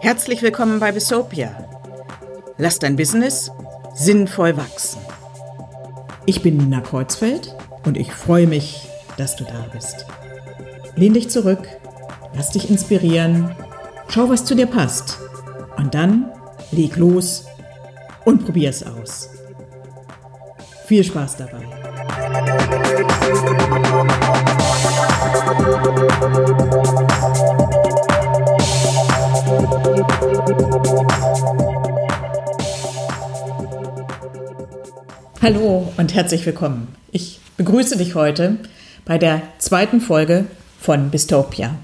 Herzlich willkommen bei Besopia. Lass dein Business sinnvoll wachsen. Ich bin Nina Kreuzfeld und ich freue mich, dass du da bist. Lehn dich zurück, lass dich inspirieren, schau, was zu dir passt und dann leg los und probier es aus. Viel Spaß dabei. Hallo und herzlich willkommen. Ich begrüße dich heute bei der zweiten Folge von Bistopia.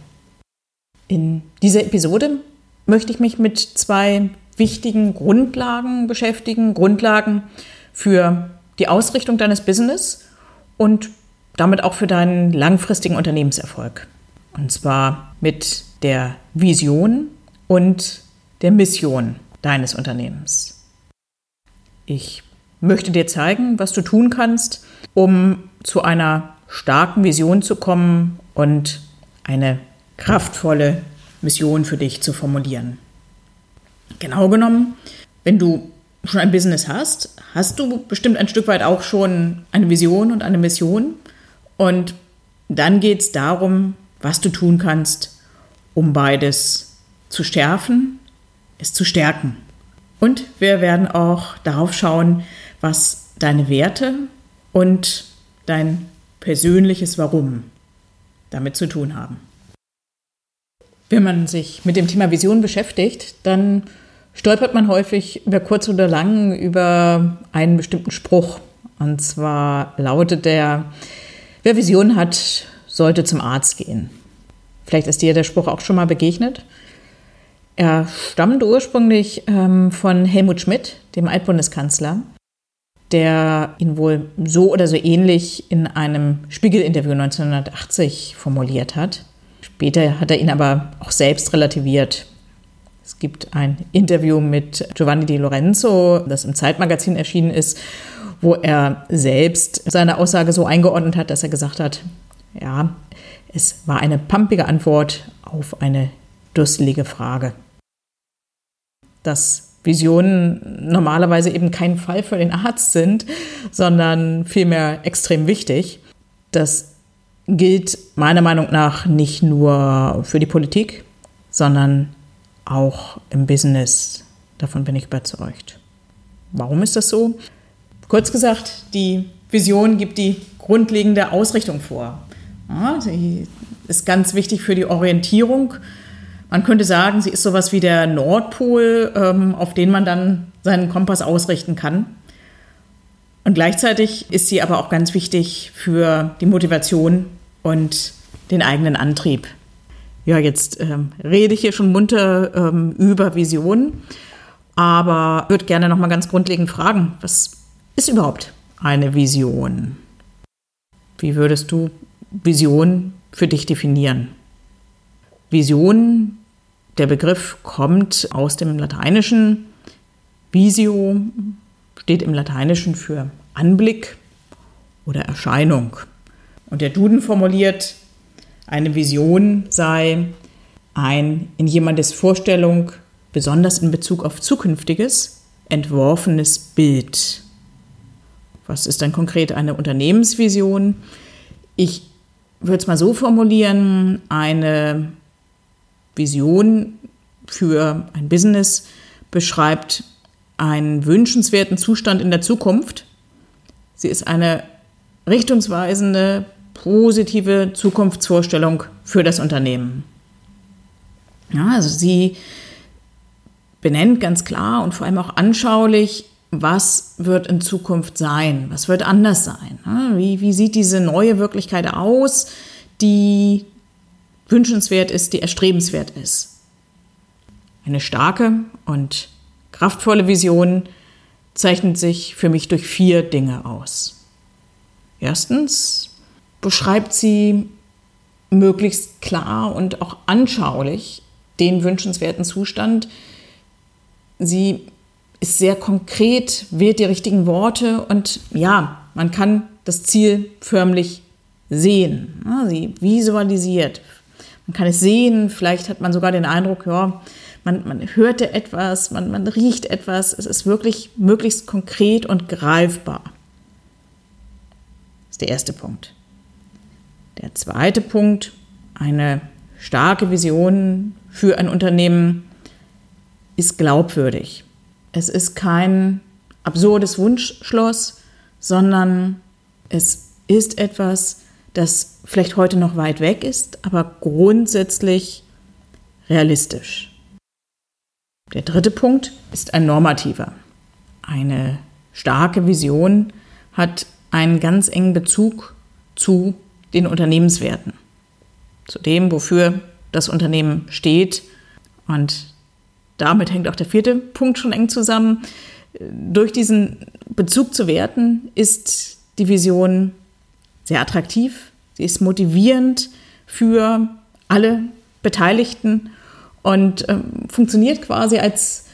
In dieser Episode möchte ich mich mit zwei wichtigen Grundlagen beschäftigen, Grundlagen für die Ausrichtung deines Business und damit auch für deinen langfristigen Unternehmenserfolg. Und zwar mit der Vision und der Mission deines Unternehmens. Ich möchte dir zeigen, was du tun kannst, um zu einer starken Vision zu kommen und eine kraftvolle Mission für dich zu formulieren. Genau genommen, wenn du schon ein Business hast, hast du bestimmt ein Stück weit auch schon eine Vision und eine Mission. Und dann geht es darum, was du tun kannst, um beides zu schärfen, es zu stärken. Und wir werden auch darauf schauen, was deine Werte und dein persönliches Warum damit zu tun haben. Wenn man sich mit dem Thema Vision beschäftigt, dann stolpert man häufig über kurz oder lang über einen bestimmten Spruch. Und zwar lautet der, wer Vision hat, sollte zum Arzt gehen. Vielleicht ist dir der Spruch auch schon mal begegnet. Er stammt ursprünglich ähm, von Helmut Schmidt, dem Altbundeskanzler, der ihn wohl so oder so ähnlich in einem Spiegel-Interview 1980 formuliert hat. Später hat er ihn aber auch selbst relativiert. Es gibt ein Interview mit Giovanni Di Lorenzo, das im Zeitmagazin erschienen ist, wo er selbst seine Aussage so eingeordnet hat, dass er gesagt hat, ja, es war eine pumpige Antwort auf eine dusselige Frage. Dass Visionen normalerweise eben kein Fall für den Arzt sind, sondern vielmehr extrem wichtig. Das gilt meiner Meinung nach nicht nur für die Politik, sondern auch im Business. Davon bin ich überzeugt. Warum ist das so? Kurz gesagt, die Vision gibt die grundlegende Ausrichtung vor. Ja, sie ist ganz wichtig für die Orientierung man könnte sagen, sie ist sowas wie der Nordpol, ähm, auf den man dann seinen Kompass ausrichten kann. Und gleichzeitig ist sie aber auch ganz wichtig für die Motivation und den eigenen Antrieb. Ja, jetzt ähm, rede ich hier schon munter ähm, über Vision, aber würde gerne noch mal ganz grundlegend fragen, was ist überhaupt eine Vision? Wie würdest du Vision für dich definieren? Vision, der Begriff kommt aus dem Lateinischen. Visio steht im Lateinischen für Anblick oder Erscheinung. Und der Duden formuliert, eine Vision sei ein in jemandes Vorstellung, besonders in Bezug auf Zukünftiges, entworfenes Bild. Was ist dann konkret eine Unternehmensvision? Ich würde es mal so formulieren, eine Vision für ein Business beschreibt einen wünschenswerten Zustand in der Zukunft. Sie ist eine richtungsweisende, positive Zukunftsvorstellung für das Unternehmen. Ja, also sie benennt ganz klar und vor allem auch anschaulich, was wird in Zukunft sein, was wird anders sein. Wie, wie sieht diese neue Wirklichkeit aus, die wünschenswert ist, die erstrebenswert ist. Eine starke und kraftvolle Vision zeichnet sich für mich durch vier Dinge aus. Erstens beschreibt sie möglichst klar und auch anschaulich den wünschenswerten Zustand. Sie ist sehr konkret, wählt die richtigen Worte und ja, man kann das Ziel förmlich sehen. Sie visualisiert. Man kann es sehen, vielleicht hat man sogar den Eindruck, ja, man, man hörte etwas, man, man riecht etwas. Es ist wirklich möglichst konkret und greifbar. Das ist der erste Punkt. Der zweite Punkt, eine starke Vision für ein Unternehmen ist glaubwürdig. Es ist kein absurdes Wunschschloss, sondern es ist etwas, das vielleicht heute noch weit weg ist, aber grundsätzlich realistisch. Der dritte Punkt ist ein normativer. Eine starke Vision hat einen ganz engen Bezug zu den Unternehmenswerten, zu dem, wofür das Unternehmen steht. Und damit hängt auch der vierte Punkt schon eng zusammen. Durch diesen Bezug zu Werten ist die Vision sehr attraktiv, sie ist motivierend für alle Beteiligten und äh, funktioniert quasi als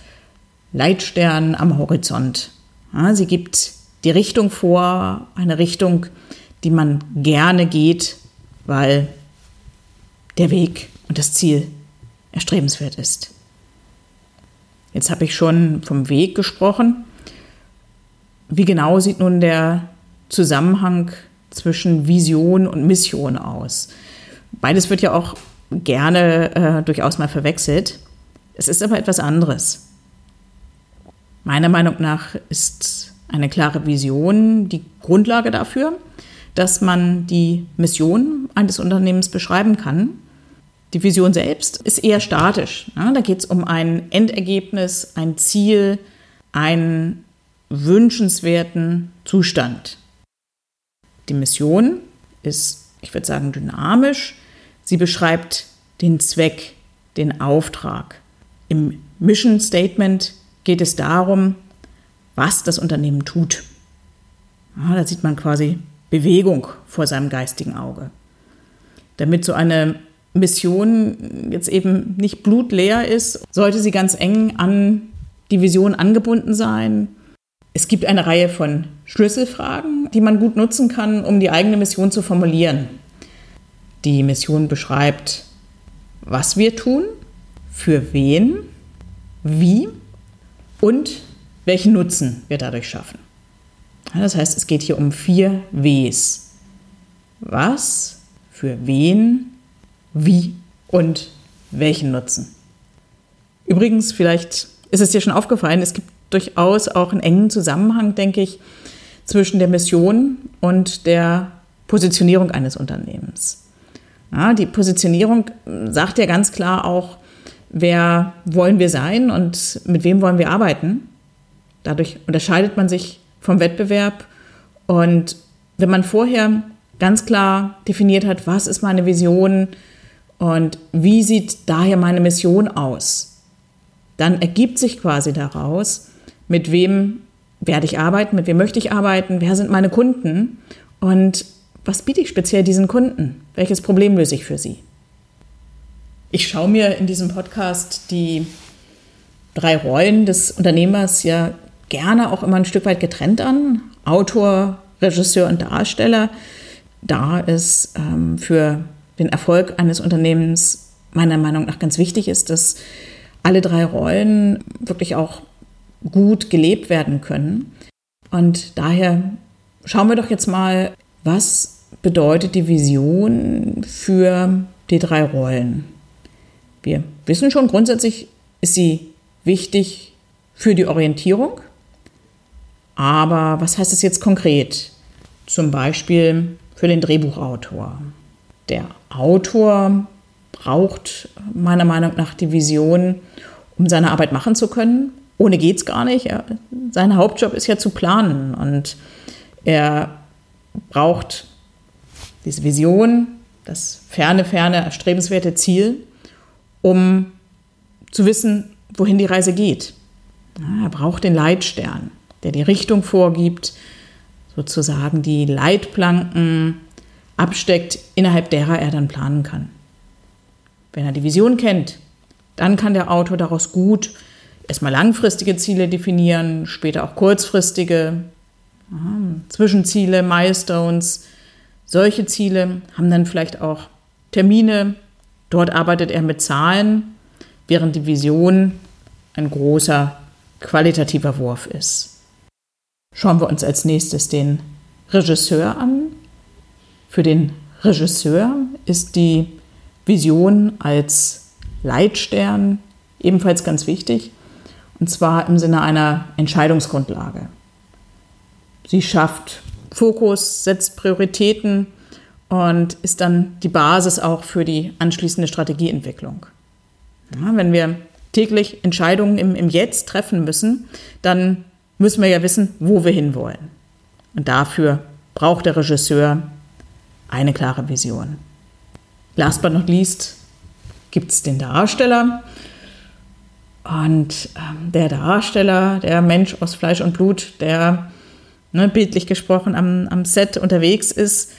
Leitstern am Horizont. Ja, sie gibt die Richtung vor, eine Richtung, die man gerne geht, weil der Weg und das Ziel erstrebenswert ist. Jetzt habe ich schon vom Weg gesprochen. Wie genau sieht nun der Zusammenhang zwischen Vision und Mission aus? Beides wird ja auch gerne äh, durchaus mal verwechselt. Es ist aber etwas anderes. Meiner Meinung nach ist eine klare Vision die Grundlage dafür, dass man die Mission eines Unternehmens beschreiben kann. Die Vision selbst ist eher statisch. Da geht es um ein Endergebnis, ein Ziel, einen wünschenswerten Zustand. Die Mission ist, ich würde sagen, dynamisch. Sie beschreibt den Zweck, den Auftrag. Im Mission Statement geht es darum, was das Unternehmen tut. Ja, da sieht man quasi Bewegung vor seinem geistigen Auge. Damit so eine Mission jetzt eben nicht blutleer ist, sollte sie ganz eng an die Vision angebunden sein. Es gibt eine Reihe von Schlüsselfragen, die man gut nutzen kann, um die eigene Mission zu formulieren. Die Mission beschreibt, was wir tun, für wen, wie und welchen Nutzen wir dadurch schaffen. Das heißt, es geht hier um vier Ws. Was, für wen, wie und welchen Nutzen. Übrigens, vielleicht ist es dir schon aufgefallen, es gibt durchaus auch einen engen Zusammenhang, denke ich, zwischen der Mission und der Positionierung eines Unternehmens. Ja, die Positionierung sagt ja ganz klar auch, wer wollen wir sein und mit wem wollen wir arbeiten. Dadurch unterscheidet man sich vom Wettbewerb. Und wenn man vorher ganz klar definiert hat, was ist meine Vision und wie sieht daher meine Mission aus, dann ergibt sich quasi daraus, mit wem werde ich arbeiten, mit wem möchte ich arbeiten, wer sind meine Kunden und was biete ich speziell diesen Kunden, welches Problem löse ich für sie. Ich schaue mir in diesem Podcast die drei Rollen des Unternehmers ja gerne auch immer ein Stück weit getrennt an. Autor, Regisseur und Darsteller. Da es ähm, für den Erfolg eines Unternehmens meiner Meinung nach ganz wichtig ist, dass alle drei Rollen wirklich auch gut gelebt werden können. Und daher schauen wir doch jetzt mal, was bedeutet die Vision für die drei Rollen. Wir wissen schon, grundsätzlich ist sie wichtig für die Orientierung, aber was heißt das jetzt konkret? Zum Beispiel für den Drehbuchautor. Der Autor braucht meiner Meinung nach die Vision, um seine Arbeit machen zu können. Ohne geht es gar nicht. Er, sein Hauptjob ist ja zu planen und er braucht diese Vision, das ferne, ferne, erstrebenswerte Ziel, um zu wissen, wohin die Reise geht. er braucht den Leitstern der die Richtung vorgibt, sozusagen die Leitplanken absteckt, innerhalb derer er dann planen kann. Wenn er die Vision kennt, dann kann der Autor daraus gut erstmal langfristige Ziele definieren, später auch kurzfristige Zwischenziele, Milestones, Solche Ziele haben dann vielleicht auch Termine. Dort arbeitet er mit Zahlen, während die Vision ein großer qualitativer Wurf ist. Schauen wir uns als nächstes den Regisseur an. Für den Regisseur ist die Vision als Leitstern ebenfalls ganz wichtig, und zwar im Sinne einer Entscheidungsgrundlage. Sie schafft Fokus, setzt Prioritäten und ist dann die Basis auch für die anschließende Strategieentwicklung. Ja, wenn wir täglich Entscheidungen im, im Jetzt treffen müssen, dann müssen wir ja wissen, wo wir hinwollen. Und dafür braucht der Regisseur eine klare Vision. Last but not least gibt es den Darsteller. Und ähm, der Darsteller, der Mensch aus Fleisch und Blut, der ne, bildlich gesprochen am, am Set unterwegs ist,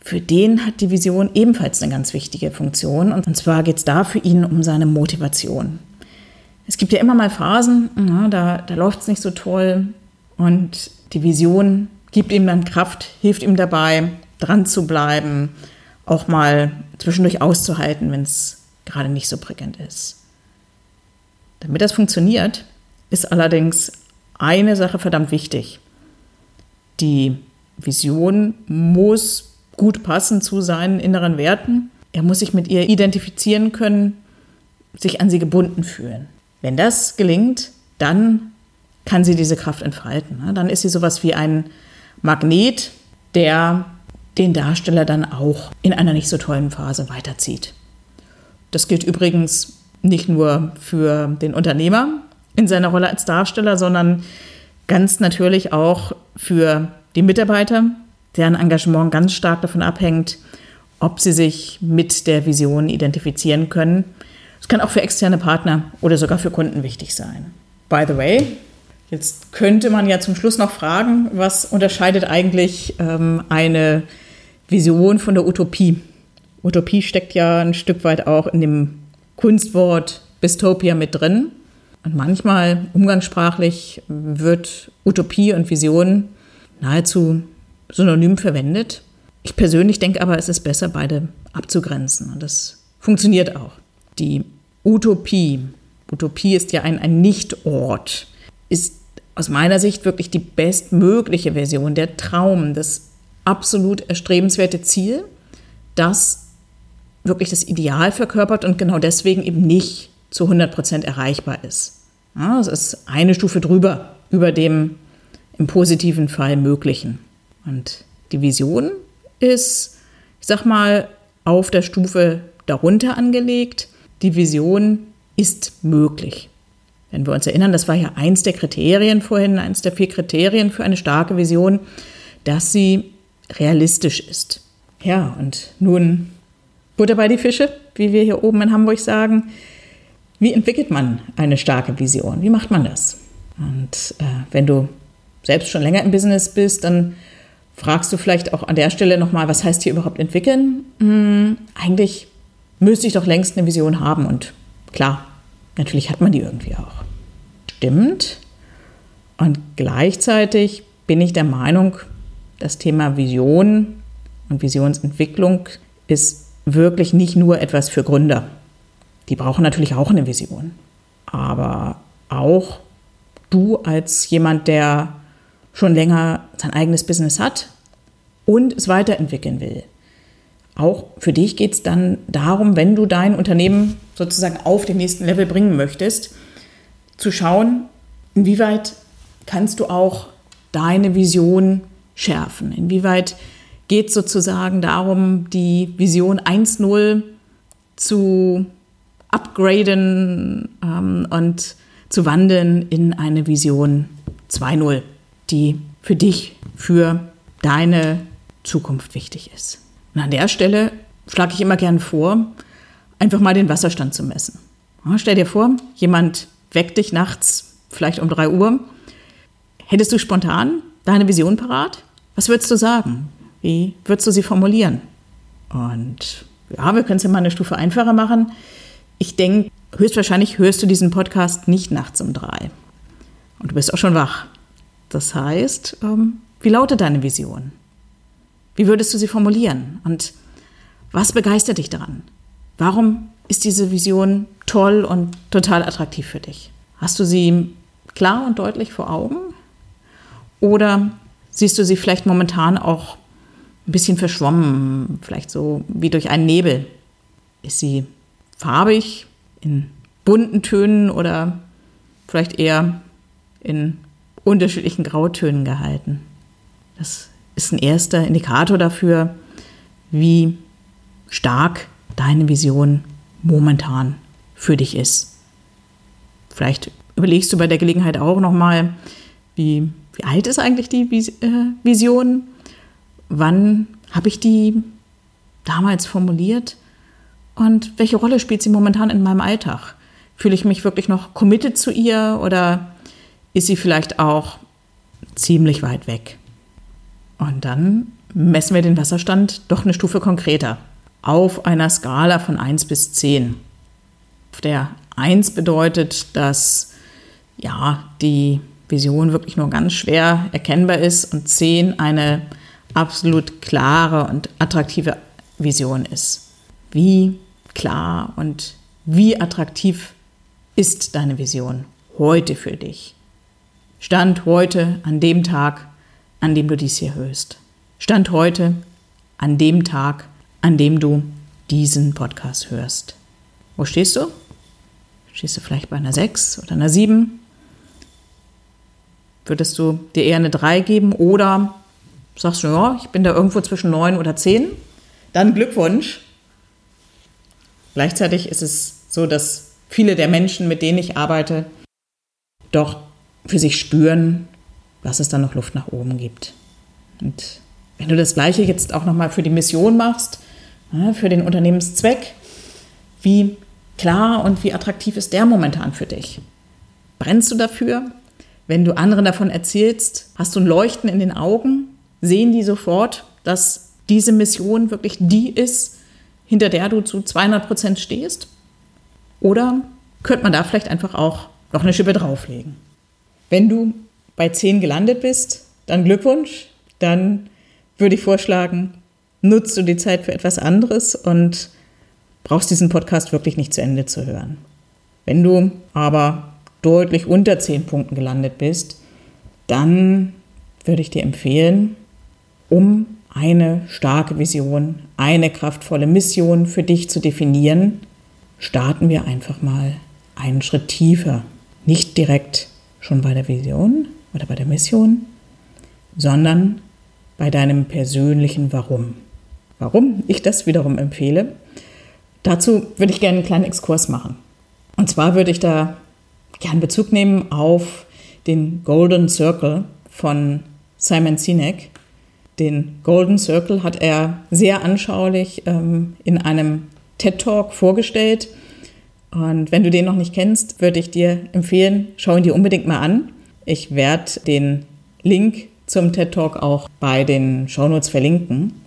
für den hat die Vision ebenfalls eine ganz wichtige Funktion. Und zwar geht es da für ihn um seine Motivation. Es gibt ja immer mal Phasen, na, da, da läuft es nicht so toll. Und die Vision gibt ihm dann Kraft, hilft ihm dabei, dran zu bleiben, auch mal zwischendurch auszuhalten, wenn es gerade nicht so prickelnd ist. Damit das funktioniert, ist allerdings eine Sache verdammt wichtig. Die Vision muss gut passen zu seinen inneren Werten. Er muss sich mit ihr identifizieren können, sich an sie gebunden fühlen. Wenn das gelingt, dann kann sie diese Kraft entfalten. Dann ist sie sowas wie ein Magnet, der den Darsteller dann auch in einer nicht so tollen Phase weiterzieht. Das gilt übrigens nicht nur für den Unternehmer in seiner Rolle als Darsteller, sondern ganz natürlich auch für die Mitarbeiter, deren Engagement ganz stark davon abhängt, ob sie sich mit der Vision identifizieren können. Es kann auch für externe Partner oder sogar für Kunden wichtig sein. By the way, jetzt könnte man ja zum Schluss noch fragen, was unterscheidet eigentlich ähm, eine Vision von der Utopie? Utopie steckt ja ein Stück weit auch in dem Kunstwort Bistopia mit drin. Und manchmal umgangssprachlich wird Utopie und Vision nahezu synonym verwendet. Ich persönlich denke aber, es ist besser, beide abzugrenzen. Und das funktioniert auch. Die Utopie, Utopie ist ja ein, ein Nichtort, ist aus meiner Sicht wirklich die bestmögliche Version, der Traum, das absolut erstrebenswerte Ziel, das wirklich das Ideal verkörpert und genau deswegen eben nicht zu 100 Prozent erreichbar ist. Ja, es ist eine Stufe drüber, über dem im positiven Fall Möglichen. Und die Vision ist, ich sag mal, auf der Stufe darunter angelegt. Die Vision ist möglich. Wenn wir uns erinnern, das war ja eins der Kriterien vorhin, eins der vier Kriterien für eine starke Vision, dass sie realistisch ist. Ja, und nun Butter bei die Fische, wie wir hier oben in Hamburg sagen. Wie entwickelt man eine starke Vision? Wie macht man das? Und äh, wenn du selbst schon länger im Business bist, dann fragst du vielleicht auch an der Stelle nochmal, was heißt hier überhaupt entwickeln? Hm, eigentlich müsste ich doch längst eine Vision haben und klar, natürlich hat man die irgendwie auch. Stimmt. Und gleichzeitig bin ich der Meinung, das Thema Vision und Visionsentwicklung ist wirklich nicht nur etwas für Gründer. Die brauchen natürlich auch eine Vision. Aber auch du als jemand, der schon länger sein eigenes Business hat und es weiterentwickeln will. Auch für dich geht es dann darum, wenn du dein Unternehmen sozusagen auf den nächsten Level bringen möchtest, zu schauen, inwieweit kannst du auch deine Vision schärfen, inwieweit geht es sozusagen darum, die Vision 1.0 zu upgraden ähm, und zu wandeln in eine Vision 2.0, die für dich, für deine Zukunft wichtig ist. Und an der Stelle schlage ich immer gern vor, einfach mal den Wasserstand zu messen. Ja, stell dir vor, jemand weckt dich nachts, vielleicht um 3 Uhr. Hättest du spontan deine Vision parat? Was würdest du sagen? Wie würdest du sie formulieren? Und ja, wir können es ja mal eine Stufe einfacher machen. Ich denke, höchstwahrscheinlich hörst du diesen Podcast nicht nachts um drei. Und du bist auch schon wach. Das heißt, ähm, wie lautet deine Vision? Wie würdest du sie formulieren? Und was begeistert dich daran? Warum ist diese Vision toll und total attraktiv für dich? Hast du sie klar und deutlich vor Augen? Oder siehst du sie vielleicht momentan auch ein bisschen verschwommen, vielleicht so wie durch einen Nebel? Ist sie farbig, in bunten Tönen oder vielleicht eher in unterschiedlichen Grautönen gehalten? Das ist ein erster Indikator dafür, wie stark deine Vision momentan für dich ist. Vielleicht überlegst du bei der Gelegenheit auch nochmal, wie, wie alt ist eigentlich die äh, Vision? Wann habe ich die damals formuliert? Und welche Rolle spielt sie momentan in meinem Alltag? Fühle ich mich wirklich noch committed zu ihr oder ist sie vielleicht auch ziemlich weit weg? Und dann messen wir den Wasserstand doch eine Stufe konkreter auf einer Skala von 1 bis 10. Auf der 1 bedeutet, dass ja, die Vision wirklich nur ganz schwer erkennbar ist und 10 eine absolut klare und attraktive Vision ist. Wie klar und wie attraktiv ist deine Vision heute für dich? Stand heute an dem Tag, an dem du dies hier hörst. Stand heute an dem Tag, an dem du diesen Podcast hörst. Wo stehst du? Stehst du vielleicht bei einer 6 oder einer 7? Würdest du dir eher eine 3 geben oder sagst du, ja, ich bin da irgendwo zwischen 9 oder 10? Dann Glückwunsch. Gleichzeitig ist es so, dass viele der Menschen, mit denen ich arbeite, doch für sich spüren, dass es da noch Luft nach oben gibt. Und wenn du das Gleiche jetzt auch nochmal für die Mission machst, für den Unternehmenszweck. Wie klar und wie attraktiv ist der momentan für dich? Brennst du dafür? Wenn du anderen davon erzählst, hast du ein Leuchten in den Augen? Sehen die sofort, dass diese Mission wirklich die ist, hinter der du zu 200 Prozent stehst? Oder könnte man da vielleicht einfach auch noch eine Schippe drauflegen? Wenn du bei 10 gelandet bist, dann Glückwunsch. Dann würde ich vorschlagen, nutzt du die Zeit für etwas anderes und brauchst diesen Podcast wirklich nicht zu Ende zu hören. Wenn du aber deutlich unter zehn Punkten gelandet bist, dann würde ich dir empfehlen, um eine starke Vision, eine kraftvolle Mission für dich zu definieren, starten wir einfach mal einen Schritt tiefer. Nicht direkt schon bei der Vision oder bei der Mission, sondern bei deinem persönlichen Warum. Warum ich das wiederum empfehle, dazu würde ich gerne einen kleinen Exkurs machen. Und zwar würde ich da gerne Bezug nehmen auf den Golden Circle von Simon Sinek. Den Golden Circle hat er sehr anschaulich ähm, in einem TED Talk vorgestellt. Und wenn du den noch nicht kennst, würde ich dir empfehlen, schau ihn dir unbedingt mal an. Ich werde den Link zum TED Talk auch bei den Shownotes verlinken.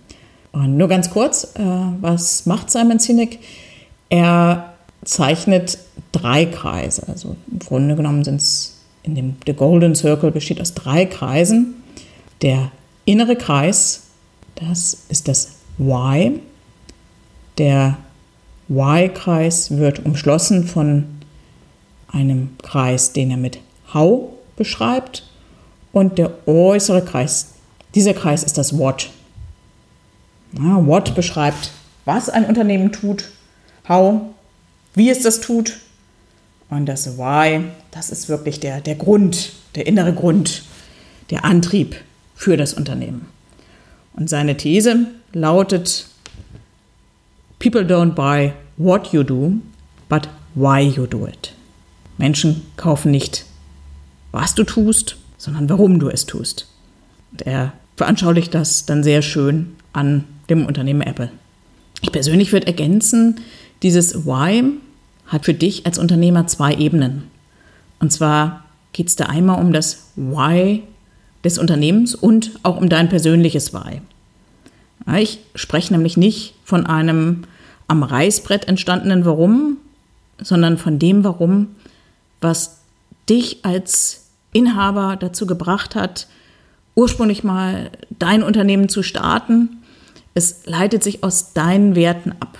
Und nur ganz kurz, äh, was macht Simon Sinek? Er zeichnet drei Kreise. Also im Grunde genommen sind es in dem The Golden Circle besteht aus drei Kreisen. Der innere Kreis, das ist das Why. Der Why-Kreis wird umschlossen von einem Kreis, den er mit How beschreibt. Und der äußere Kreis, dieser Kreis ist das What. Ja, what beschreibt, was ein Unternehmen tut, how, wie es das tut. Und das Why, das ist wirklich der, der Grund, der innere Grund, der Antrieb für das Unternehmen. Und seine These lautet, People don't buy what you do, but why you do it. Menschen kaufen nicht, was du tust, sondern warum du es tust. Und er veranschaulicht das dann sehr schön an dem Unternehmen Apple. Ich persönlich würde ergänzen, dieses Why hat für dich als Unternehmer zwei Ebenen. Und zwar geht es da einmal um das Why des Unternehmens und auch um dein persönliches Why. Ich spreche nämlich nicht von einem am Reißbrett entstandenen Warum, sondern von dem Warum, was dich als Inhaber dazu gebracht hat, ursprünglich mal dein Unternehmen zu starten es leitet sich aus deinen Werten ab.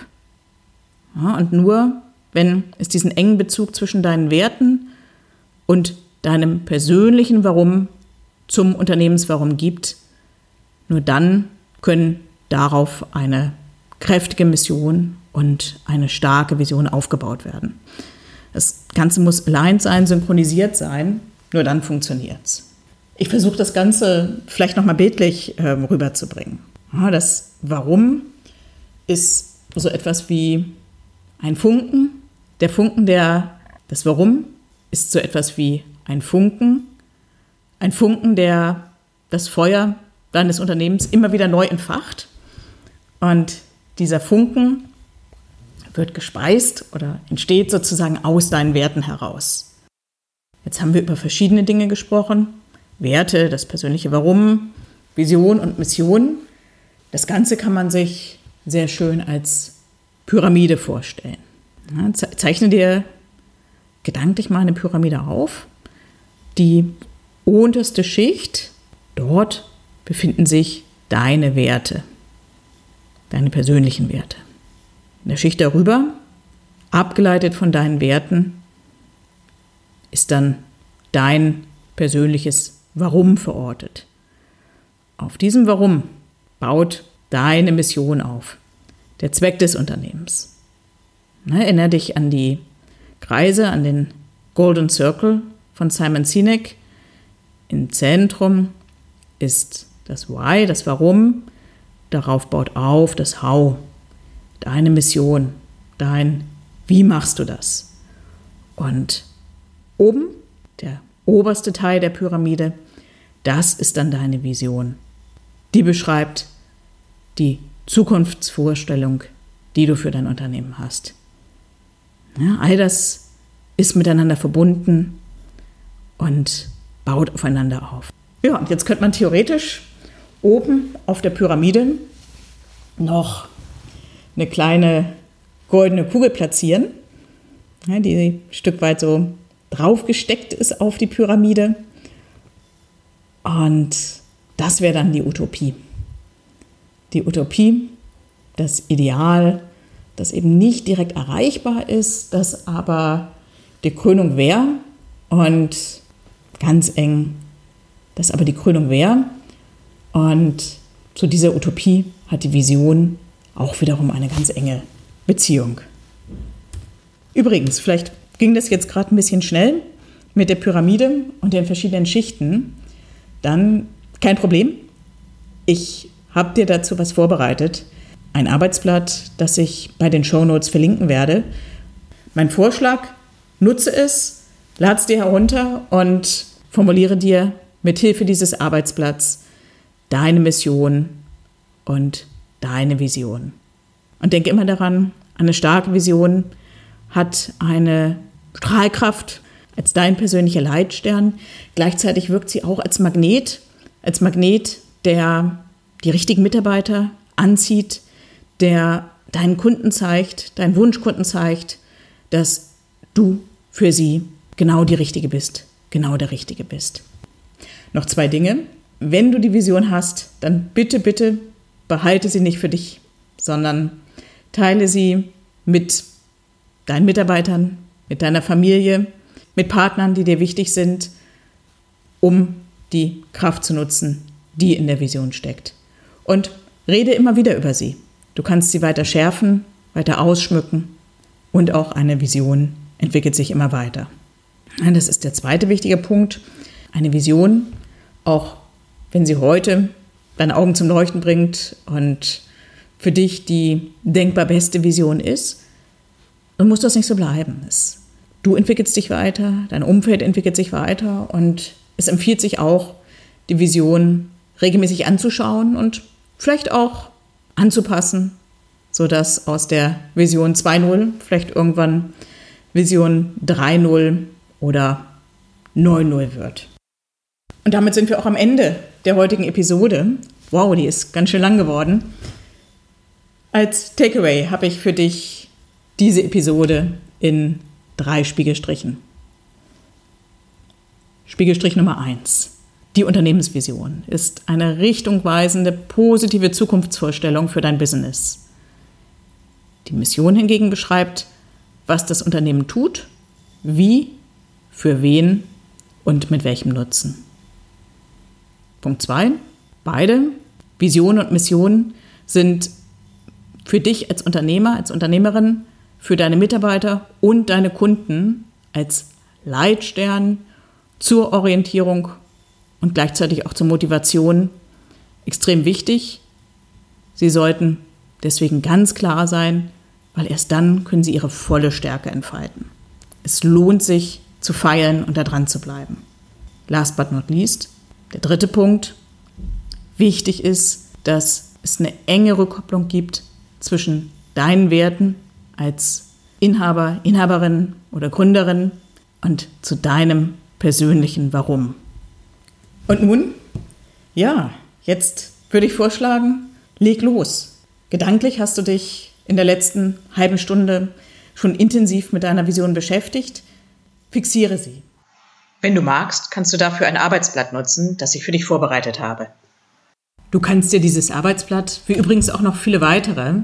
Ja, und nur wenn es diesen engen Bezug zwischen deinen Werten und deinem persönlichen Warum zum Unternehmenswarum gibt, nur dann können darauf eine kräftige Mission und eine starke Vision aufgebaut werden. Das Ganze muss allein sein, synchronisiert sein, nur dann funktioniert es. Ich versuche das Ganze vielleicht nochmal bildlich äh, rüberzubringen. Ja, das Warum ist so etwas wie ein Funken. Der Funken, der, das Warum ist so etwas wie ein Funken. Ein Funken, der das Feuer deines Unternehmens immer wieder neu entfacht. Und dieser Funken wird gespeist oder entsteht sozusagen aus deinen Werten heraus. Jetzt haben wir über verschiedene Dinge gesprochen. Werte, das persönliche Warum, Vision und Mission. Das Ganze kann man sich sehr schön als Pyramide vorstellen. Zeichne dir gedanklich mal eine Pyramide auf. Die unterste Schicht, dort befinden sich deine Werte, deine persönlichen Werte. In der Schicht darüber, abgeleitet von deinen Werten, ist dann dein persönliches Warum verortet. Auf diesem Warum baut deine Mission auf, der Zweck des Unternehmens. Ne, erinnere dich an die Kreise, an den Golden Circle von Simon Sinek. Im Zentrum ist das Why, das Warum. Darauf baut auf das How, deine Mission, dein Wie machst du das? Und oben, der oberste Teil der Pyramide, das ist dann deine Vision. Die beschreibt die Zukunftsvorstellung, die du für dein Unternehmen hast. Ja, all das ist miteinander verbunden und baut aufeinander auf. Ja, und jetzt könnte man theoretisch oben auf der Pyramide noch eine kleine goldene Kugel platzieren, die ein Stück weit so draufgesteckt ist auf die Pyramide. Und das wäre dann die Utopie. Die Utopie, das Ideal, das eben nicht direkt erreichbar ist, das aber die Krönung wäre und ganz eng, das aber die Krönung wäre. Und zu dieser Utopie hat die Vision auch wiederum eine ganz enge Beziehung. Übrigens, vielleicht ging das jetzt gerade ein bisschen schnell mit der Pyramide und den verschiedenen Schichten. Dann kein Problem. Ich habe dir dazu was vorbereitet ein Arbeitsblatt, das ich bei den Show Notes verlinken werde. Mein Vorschlag, nutze es, lad es dir herunter und formuliere dir mit Hilfe dieses Arbeitsblatts deine Mission und deine Vision. Und denke immer daran, eine starke Vision hat eine Strahlkraft als dein persönlicher Leitstern. Gleichzeitig wirkt sie auch als Magnet, als Magnet, der die richtigen Mitarbeiter anzieht, der deinen Kunden zeigt, deinen Wunschkunden zeigt, dass du für sie genau die Richtige bist, genau der Richtige bist. Noch zwei Dinge. Wenn du die Vision hast, dann bitte, bitte behalte sie nicht für dich, sondern teile sie mit deinen Mitarbeitern, mit deiner Familie, mit Partnern, die dir wichtig sind, um die Kraft zu nutzen, die in der Vision steckt. Und rede immer wieder über sie. Du kannst sie weiter schärfen, weiter ausschmücken und auch eine Vision entwickelt sich immer weiter. Das ist der zweite wichtige Punkt. Eine Vision, auch wenn sie heute deine Augen zum Leuchten bringt und für dich die denkbar beste Vision ist, dann muss das nicht so bleiben. Es, du entwickelst dich weiter, dein Umfeld entwickelt sich weiter und es empfiehlt sich auch, die Vision regelmäßig anzuschauen und vielleicht auch anzupassen, sodass aus der Vision 2.0 vielleicht irgendwann Vision 3.0 oder 9.0 wird. Und damit sind wir auch am Ende der heutigen Episode. Wow, die ist ganz schön lang geworden. Als Takeaway habe ich für dich diese Episode in drei Spiegelstrichen. Spiegelstrich Nummer 1. Die Unternehmensvision ist eine richtungweisende, positive Zukunftsvorstellung für dein Business. Die Mission hingegen beschreibt, was das Unternehmen tut, wie, für wen und mit welchem Nutzen. Punkt 2. Beide, Vision und Mission, sind für dich als Unternehmer, als Unternehmerin, für deine Mitarbeiter und deine Kunden als Leitstern zur Orientierung und gleichzeitig auch zur Motivation extrem wichtig. Sie sollten deswegen ganz klar sein, weil erst dann können sie ihre volle Stärke entfalten. Es lohnt sich zu feiern und da dran zu bleiben. Last but not least, der dritte Punkt. Wichtig ist, dass es eine enge Rückkopplung gibt zwischen deinen Werten als Inhaber, Inhaberin oder Gründerin und zu deinem persönlichen Warum. Und nun, ja, jetzt würde ich vorschlagen, leg los. Gedanklich hast du dich in der letzten halben Stunde schon intensiv mit deiner Vision beschäftigt. Fixiere sie. Wenn du magst, kannst du dafür ein Arbeitsblatt nutzen, das ich für dich vorbereitet habe. Du kannst dir dieses Arbeitsblatt, wie übrigens auch noch viele weitere,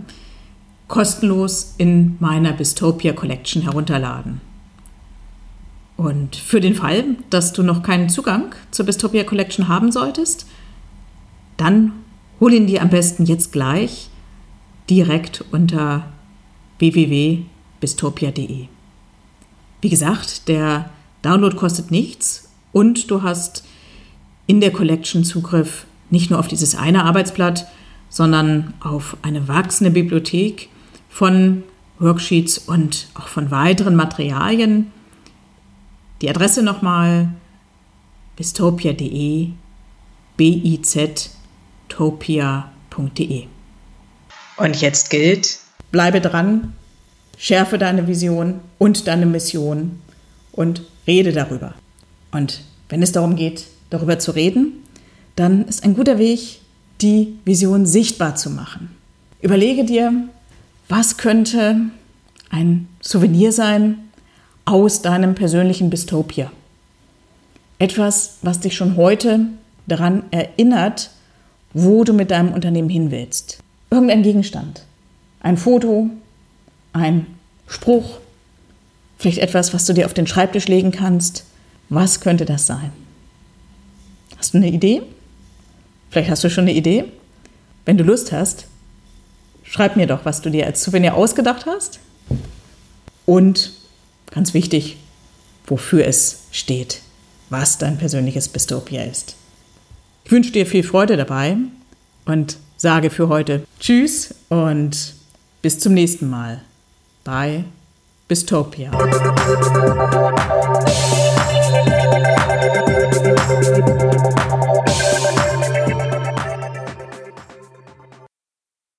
kostenlos in meiner Bistopia Collection herunterladen. Und für den Fall, dass du noch keinen Zugang zur Bistopia Collection haben solltest, dann hol ihn dir am besten jetzt gleich direkt unter www.bistopia.de. Wie gesagt, der Download kostet nichts und du hast in der Collection Zugriff nicht nur auf dieses eine Arbeitsblatt, sondern auf eine wachsende Bibliothek von Worksheets und auch von weiteren Materialien. Die Adresse nochmal bistopia.de, biztopia.de. Und jetzt gilt, bleibe dran, schärfe deine Vision und deine Mission und rede darüber. Und wenn es darum geht, darüber zu reden, dann ist ein guter Weg, die Vision sichtbar zu machen. Überlege dir, was könnte ein Souvenir sein aus deinem persönlichen Bistopia. Etwas, was dich schon heute daran erinnert, wo du mit deinem Unternehmen hin willst. Irgendein Gegenstand, ein Foto, ein Spruch, vielleicht etwas, was du dir auf den Schreibtisch legen kannst. Was könnte das sein? Hast du eine Idee? Vielleicht hast du schon eine Idee. Wenn du Lust hast, schreib mir doch, was du dir als Souvenir ausgedacht hast. Und ganz wichtig, wofür es steht, was dein persönliches Bistopia ist. Ich wünsche dir viel Freude dabei und sage für heute Tschüss und bis zum nächsten Mal bei Bistopia.